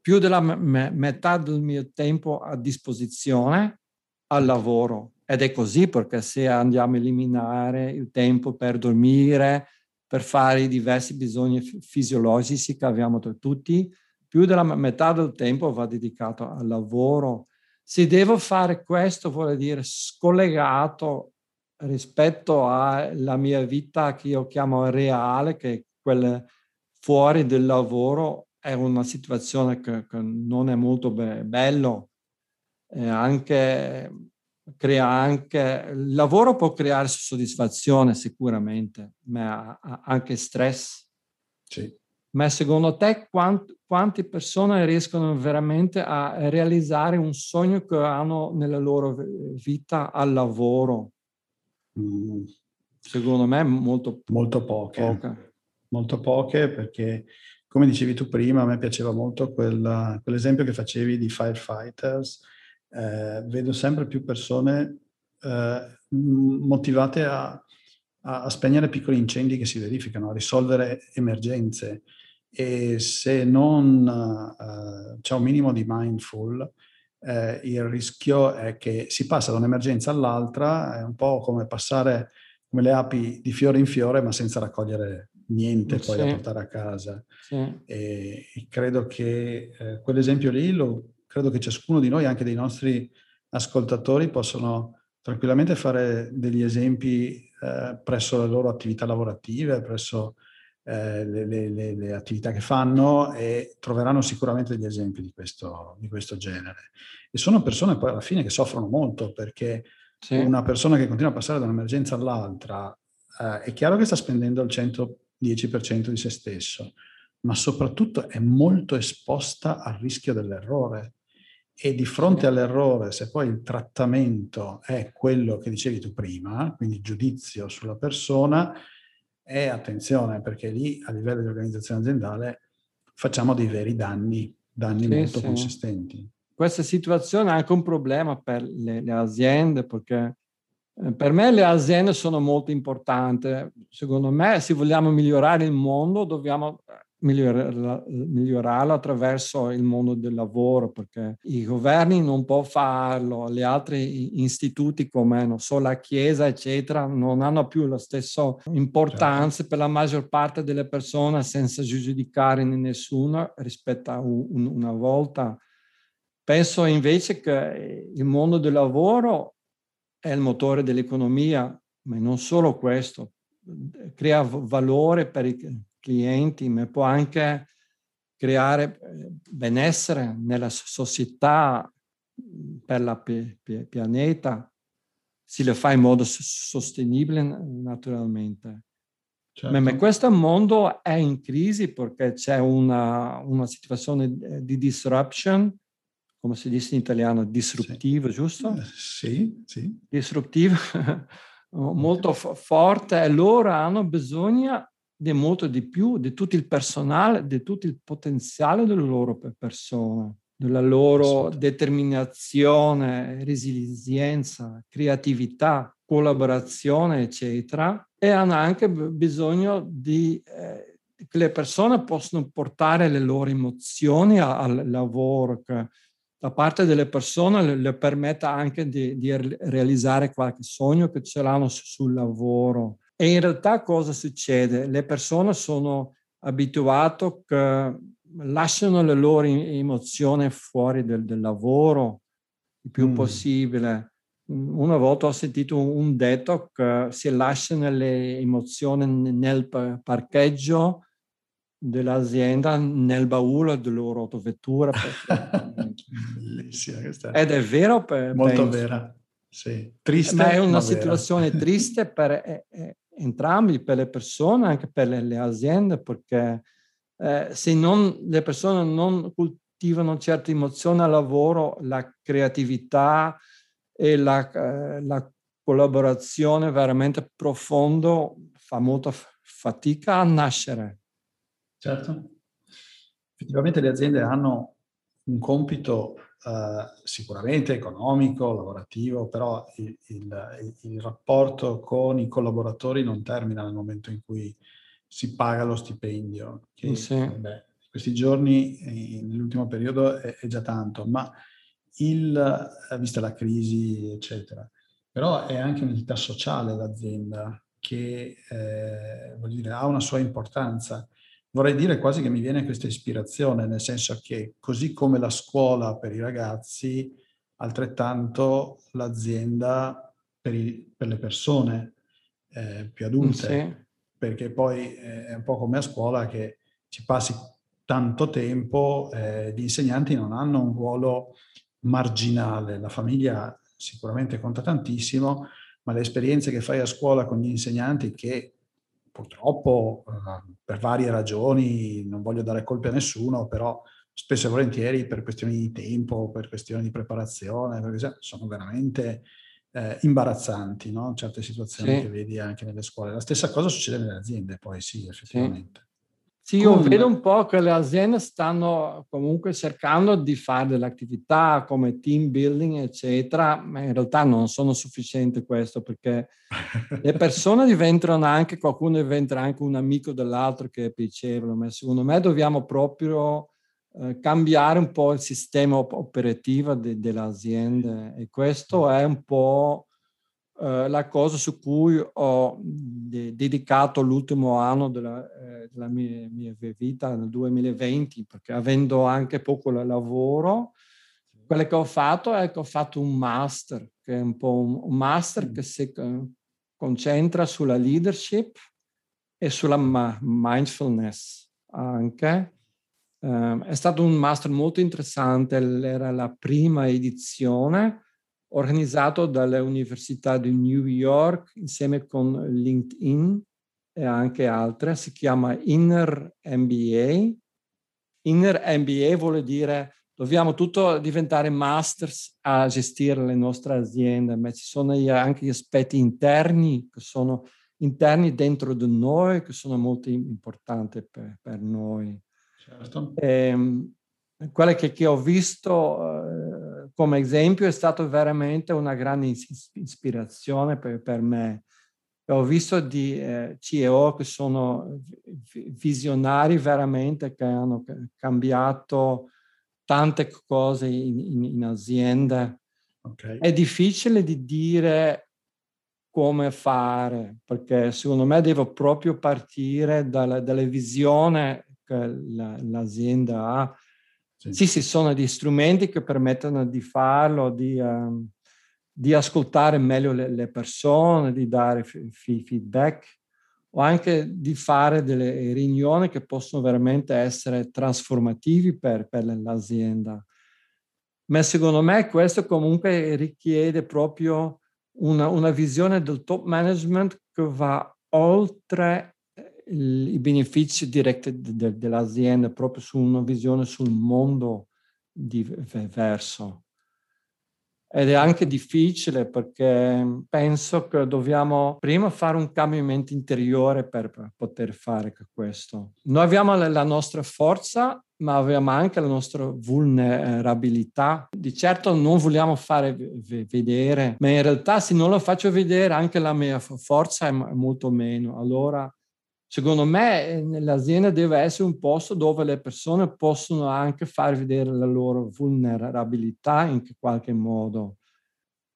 più della me- metà del mio tempo a disposizione al lavoro ed è così perché se andiamo a eliminare il tempo per dormire, per fare i diversi bisogni fisiologici che abbiamo tutti, più della metà del tempo va dedicato al lavoro. Se devo fare questo, vuol dire scollegato rispetto alla mia vita che io chiamo reale, che è quella fuori del lavoro, è una situazione che, che non è molto be- bello. E anche crea anche, il lavoro può creare soddisfazione sicuramente, ma anche stress. Sì. Ma secondo te quant, quante persone riescono veramente a realizzare un sogno che hanno nella loro vita al lavoro? Mm. Secondo me molto, molto poche. poche. Molto poche perché, come dicevi tu prima, a me piaceva molto quella, quell'esempio che facevi di firefighters eh, vedo sempre più persone eh, motivate a, a, spegnere piccoli incendi che si verificano, a risolvere emergenze. E se non uh, c'è un minimo di mindful, eh, il rischio è che si passa da un'emergenza all'altra, è un po' come passare come le api di fiore in fiore, ma senza raccogliere niente poi sì. da portare a casa. Sì. E, e, credo che eh, quell'esempio lì lo credo che ciascuno di noi, anche dei nostri ascoltatori, possano tranquillamente fare degli esempi eh, presso le loro attività lavorative, presso eh, le, le, le, attività che fanno e troveranno sicuramente degli esempi di questo, di questo, genere. E sono persone poi alla fine che soffrono molto perché sì. una persona che continua a passare da un'emergenza all'altra eh, è chiaro che sta spendendo il 110% di se stesso, ma soprattutto è molto esposta al rischio dell'errore e di fronte all'errore, se poi il trattamento è quello che dicevi tu prima, quindi giudizio sulla persona, è attenzione perché lì a livello di organizzazione aziendale facciamo dei veri danni, danni sì, molto sì. consistenti. Questa situazione è anche un problema per le, le aziende perché per me le aziende sono molto importanti. Secondo me, se vogliamo migliorare il mondo, dobbiamo migliorarla, migliorarlo attraverso il mondo del lavoro, perché i governi non possono farlo, gli altri istituti come non so, la Chiesa, eccetera, non hanno più la stessa importanza certo. per la maggior parte delle persone senza giudicare nessuno rispetto a un, una volta. Penso invece che il mondo del lavoro è il motore dell'economia, ma non solo questo, crea valore per i clienti, ma può anche creare eh, benessere nella società, per il pianeta, si lo fa in modo sostenibile naturalmente. Certo. Ma, questo mondo è in crisi perché c'è una, una, situazione di disruption, come si dice in italiano, disruptivo, sì. giusto? Eh, sì, sì. Disruptivo, molto okay. forte e loro hanno bisogno di molto di più, di tutto il personale, di tutto il potenziale delle loro persone, della loro determinazione, resilienza, creatività, collaborazione, eccetera. E hanno anche bisogno di eh, che le persone possano portare le loro emozioni al lavoro, che da parte delle persone le, permetta anche di, di, realizzare qualche sogno che ce l'hanno sul lavoro. E in realtà cosa succede? Le persone sono abituate che lasciano le loro emozioni fuori del, del lavoro il più mm. possibile. Una volta ho sentito un detto che si lasciano le emozioni nel parcheggio dell'azienda nel baule della loro autovettura. Bellissima questa. Ed è vero. Per, Molto penso. vera. Sì. Triste. Ma è una ma situazione triste per eh, eh, entrambi, per le persone, anche per le, le aziende, perché eh, se non, le persone non coltivano certe emozioni al lavoro, la creatività e la, eh, la collaborazione veramente profonda fa molta fatica a nascere. Certo. Effettivamente le aziende hanno un compito eh, sicuramente economico, lavorativo, però il, il, il, rapporto con i collaboratori non termina nel momento in cui si paga lo stipendio. Che, sì. beh, questi giorni, eh, nell'ultimo periodo, è, è già tanto, ma il, eh, vista la crisi, eccetera, però è anche un'entità sociale l'azienda che eh, dire, ha una sua importanza vorrei dire quasi che mi viene questa ispirazione, nel senso che così come la scuola per i ragazzi, altrettanto l'azienda per, i, per le persone eh, più adulte, sì. perché poi è un po' come a scuola che ci passi tanto tempo, eh, gli insegnanti non hanno un ruolo marginale, la famiglia sicuramente conta tantissimo, ma le esperienze che fai a scuola con gli insegnanti che purtroppo eh, per varie ragioni, non voglio dare colpe a nessuno, però spesso e volentieri per questioni di tempo, per questioni di preparazione, sono veramente eh, imbarazzanti, no? certe situazioni sì. che vedi anche nelle scuole. La stessa cosa succede nelle aziende, poi sì, effettivamente. Sì. Sì, io Con... vedo un po' che le aziende stanno comunque cercando di fare delle attività come team building, eccetera, ma in realtà non sono sufficienti questo perché le persone diventano anche, qualcuno diventa anche un amico dell'altro che è piacevole, ma secondo me dobbiamo proprio eh, cambiare un po' il sistema operativo de- delle aziende e questo è un po' eh, la cosa su cui ho de- dedicato l'ultimo anno della, eh, della mia, mia, vita, nel 2020, perché avendo anche poco lavoro, quello che ho fatto è che ho fatto un master, che è un po' un, un master mm. che si concentra sulla leadership e sulla ma- mindfulness anche. Um, è stato un master molto interessante, era la prima edizione organizzato dalle università di New York insieme con LinkedIn e anche altre, si chiama Inner MBA. Inner MBA vuol dire dobbiamo tutto diventare masters a gestire le nostre aziende, ma ci sono anche gli aspetti interni che sono interni dentro di noi, che sono molto importanti per, per noi. Certo. E, ehm, quelle che, che ho visto eh, come esempio è stato veramente una grande ispirazione per, per me. Ho visto di eh, CEO che sono visionari veramente, che hanno cambiato tante cose in, in, in azienda. Okay. È difficile di dire come fare, perché secondo me devo proprio partire dalla, dalla visione che la, l'azienda ha sì. sì, sono degli strumenti che permettono di farlo, di, um, di ascoltare meglio le, le, persone, di dare f- feedback o anche di fare delle riunioni che possono veramente essere trasformativi per, per l'azienda. Ma secondo me questo comunque richiede proprio una, una visione del top management che va oltre i benefici diretti de, dell'azienda proprio su una visione sul mondo diverso. Ed è anche difficile perché penso che dobbiamo prima fare un cambiamento interiore per poter fare questo. Noi abbiamo la nostra forza, ma abbiamo anche la nostra vulnerabilità. Di certo non vogliamo fare vedere, ma in realtà se non lo faccio vedere anche la mia forza è molto meno. Allora secondo me l'azienda deve essere un posto dove le persone possono anche far vedere la loro vulnerabilità in qualche modo,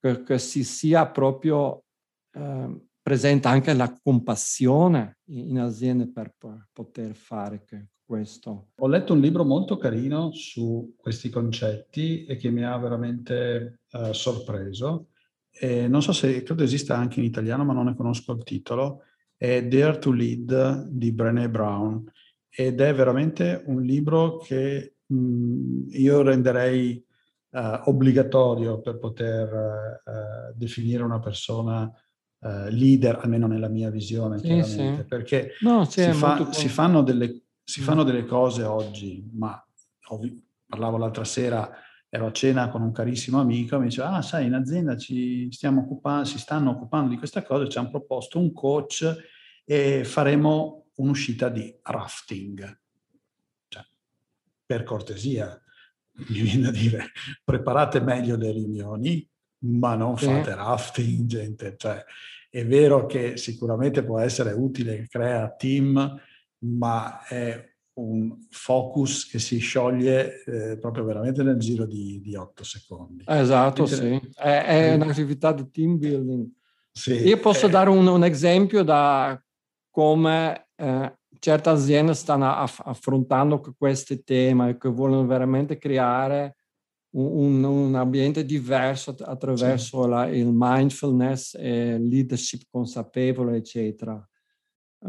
che, si sia proprio eh, presente anche la compassione in azienda per, per poter fare questo. Ho letto un libro molto carino su questi concetti e che mi ha veramente eh, sorpreso. E non so se credo esista anche in italiano, ma non ne conosco il titolo è Dare to Lead di Brené Brown ed è veramente un libro che mh, io renderei uh, obbligatorio per poter uh, definire una persona uh, leader, almeno nella mia visione, sì, sì. perché no, si, fa, si, fanno delle, si, fanno delle, cose oggi, ma ovvi- parlavo l'altra sera ero a cena con un carissimo amico, mi diceva, ah sai, in azienda ci stiamo occupando, si stanno occupando di questa cosa, ci hanno proposto un coach e faremo un'uscita di rafting. Cioè, per cortesia, mi viene da dire, preparate meglio le riunioni, ma non fate sì. rafting, gente. Cioè, è vero che sicuramente può essere utile, crea team, ma è un focus che si scioglie eh, proprio veramente nel giro di, di 8 secondi. Esatto, Quindi, sì. È, è un'attività di team building. Sì, Io posso è... dare un, un, esempio da come eh, certe aziende stanno aff- affrontando questi temi e che vogliono veramente creare un, un ambiente diverso attraverso sì. la, il mindfulness e leadership consapevole, eccetera.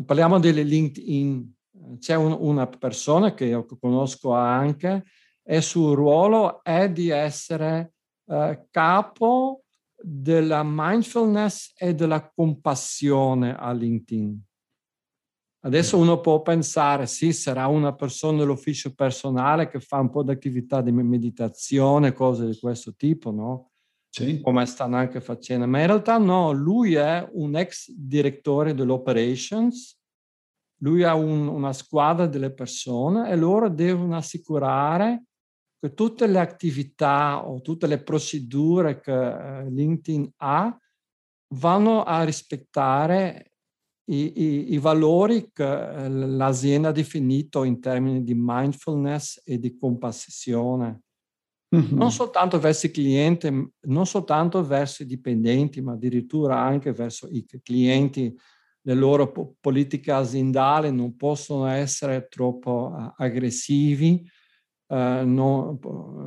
Parliamo delle LinkedIn c'è un, una persona che io conosco anche e il suo ruolo è di essere eh, capo della mindfulness e della compassione a LinkedIn. Adesso uno può pensare, sì, sarà una persona dell'ufficio personale che fa un po' di attività di meditazione, cose di questo tipo, no? Sì. Come stanno anche facendo, ma in realtà no, lui è un ex direttore dell'operations lui ha un, una squadra delle persone e loro devono assicurare che tutte le attività o tutte le procedure che eh, LinkedIn ha vanno a rispettare i, i, i, valori che eh, l'azienda ha definito in termini di mindfulness e di compassione. Mm-hmm. Non soltanto verso i clienti, non soltanto verso i dipendenti, ma addirittura anche verso i clienti le loro po- politiche aziendali non possono essere troppo uh, aggressivi, uh, non,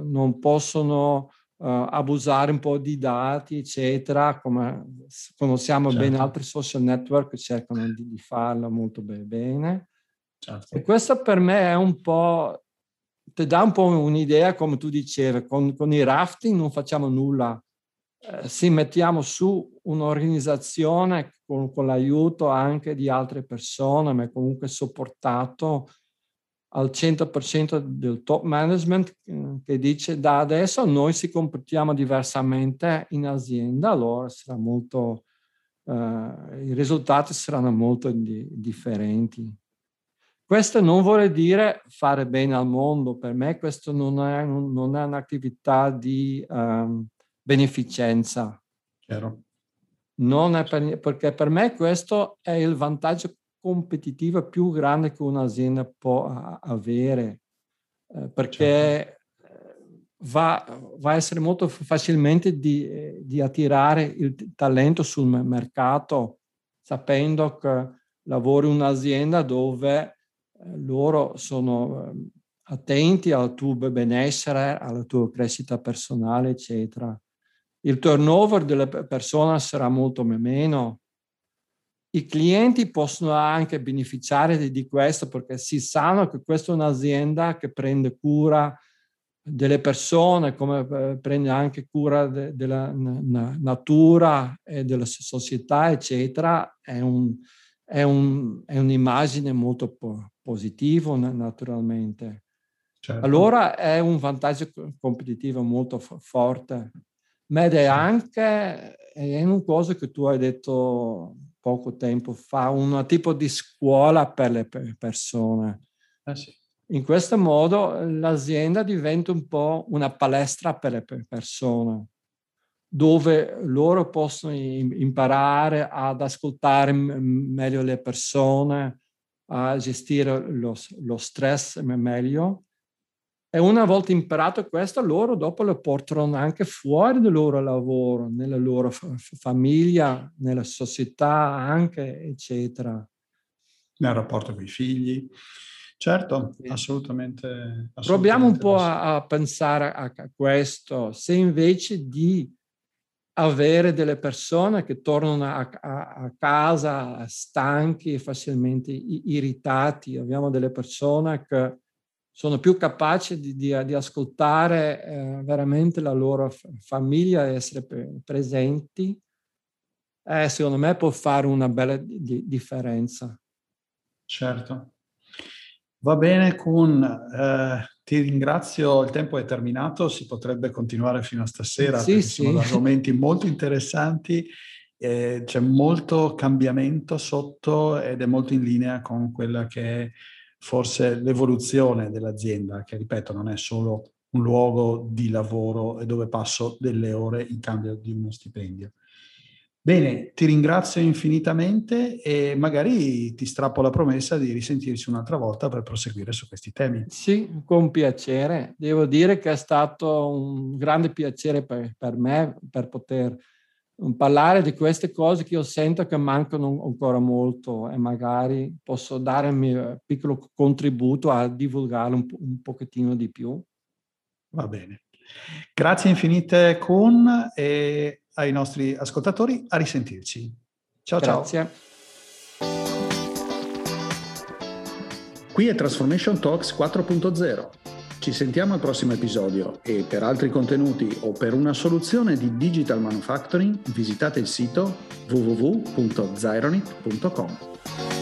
non, possono uh, abusare un po' di dati, eccetera, come conosciamo certo. bene altri social network che cercano di, di farlo molto bene. Certo. E questo per me è un po', ti dà un po' un'idea, come tu dicevi, con, con i rafting non facciamo nulla eh, sì, mettiamo su un'organizzazione con, con, l'aiuto anche di altre persone, ma comunque supportato al 100% del top management eh, che dice da adesso noi si comportiamo diversamente in azienda, allora sarà molto, eh, i risultati saranno molto di, differenti. Questo non vuole dire fare bene al mondo, per me questo non è, non è un'attività di... Um, beneficenza. Chiaro. Non è per, perché per me questo è il vantaggio competitivo più grande che un'azienda può avere, eh, perché certo. va, va, a essere molto facilmente di, di attirare il talento sul mercato, sapendo che lavori in un'azienda dove eh, loro sono eh, attenti al tuo benessere, alla tua crescita personale, eccetera il turnover delle persone sarà molto meno. I clienti possono anche beneficiare di questo perché si sanno che questa è un'azienda che prende cura delle persone, come eh, prende anche cura de, della na, natura e della società, eccetera. È, un, è, un, è un'immagine molto po- positiva, naturalmente. Certo. Allora è un vantaggio competitivo molto f- forte ma è anche è una cosa che tu hai detto poco tempo fa, un tipo di scuola per le persone. Eh sì. In questo modo l'azienda diventa un po' una palestra per le persone, dove loro possono imparare ad ascoltare meglio le persone, a gestire lo, lo stress meglio. E una volta imparato questo, loro dopo lo portano anche fuori dal loro lavoro, nella loro famiglia, nella società anche, eccetera. Nel rapporto con i figli. Certo, sì. assolutamente, assolutamente. Proviamo un po' a, a pensare a, questo. Se invece di avere delle persone che tornano a, a, a casa stanchi e facilmente irritati. Abbiamo delle persone che sono più capaci di, di, di ascoltare eh, veramente la loro famiglia e essere pre- presenti. Eh, secondo me può fare una bella di, differenza. Certo. Va bene, Kun. Eh, ti ringrazio, il tempo è terminato, si potrebbe continuare fino a stasera sì, sì. sono argomenti molto interessanti, c'è molto cambiamento sotto ed è molto in linea con quella che è forse l'evoluzione dell'azienda, che ripeto non è solo un luogo di lavoro e dove passo delle ore in cambio di uno stipendio. Bene, ti ringrazio infinitamente e magari ti strappo la promessa di risentirci un'altra volta per proseguire su questi temi. Sì, con piacere. Devo dire che è stato un grande piacere per, per me per poter parlare di queste cose che io sento che mancano ancora molto e magari posso dare il mio piccolo contributo a divulgare un, un pochettino di più. Va bene. Grazie infinite Kun e ai nostri ascoltatori, a risentirci. Ciao Grazie. ciao. Qui è Transformation Talks 4.0. Ci sentiamo al prossimo episodio e per altri contenuti o per una soluzione di digital manufacturing visitate il sito www.zyronit.com.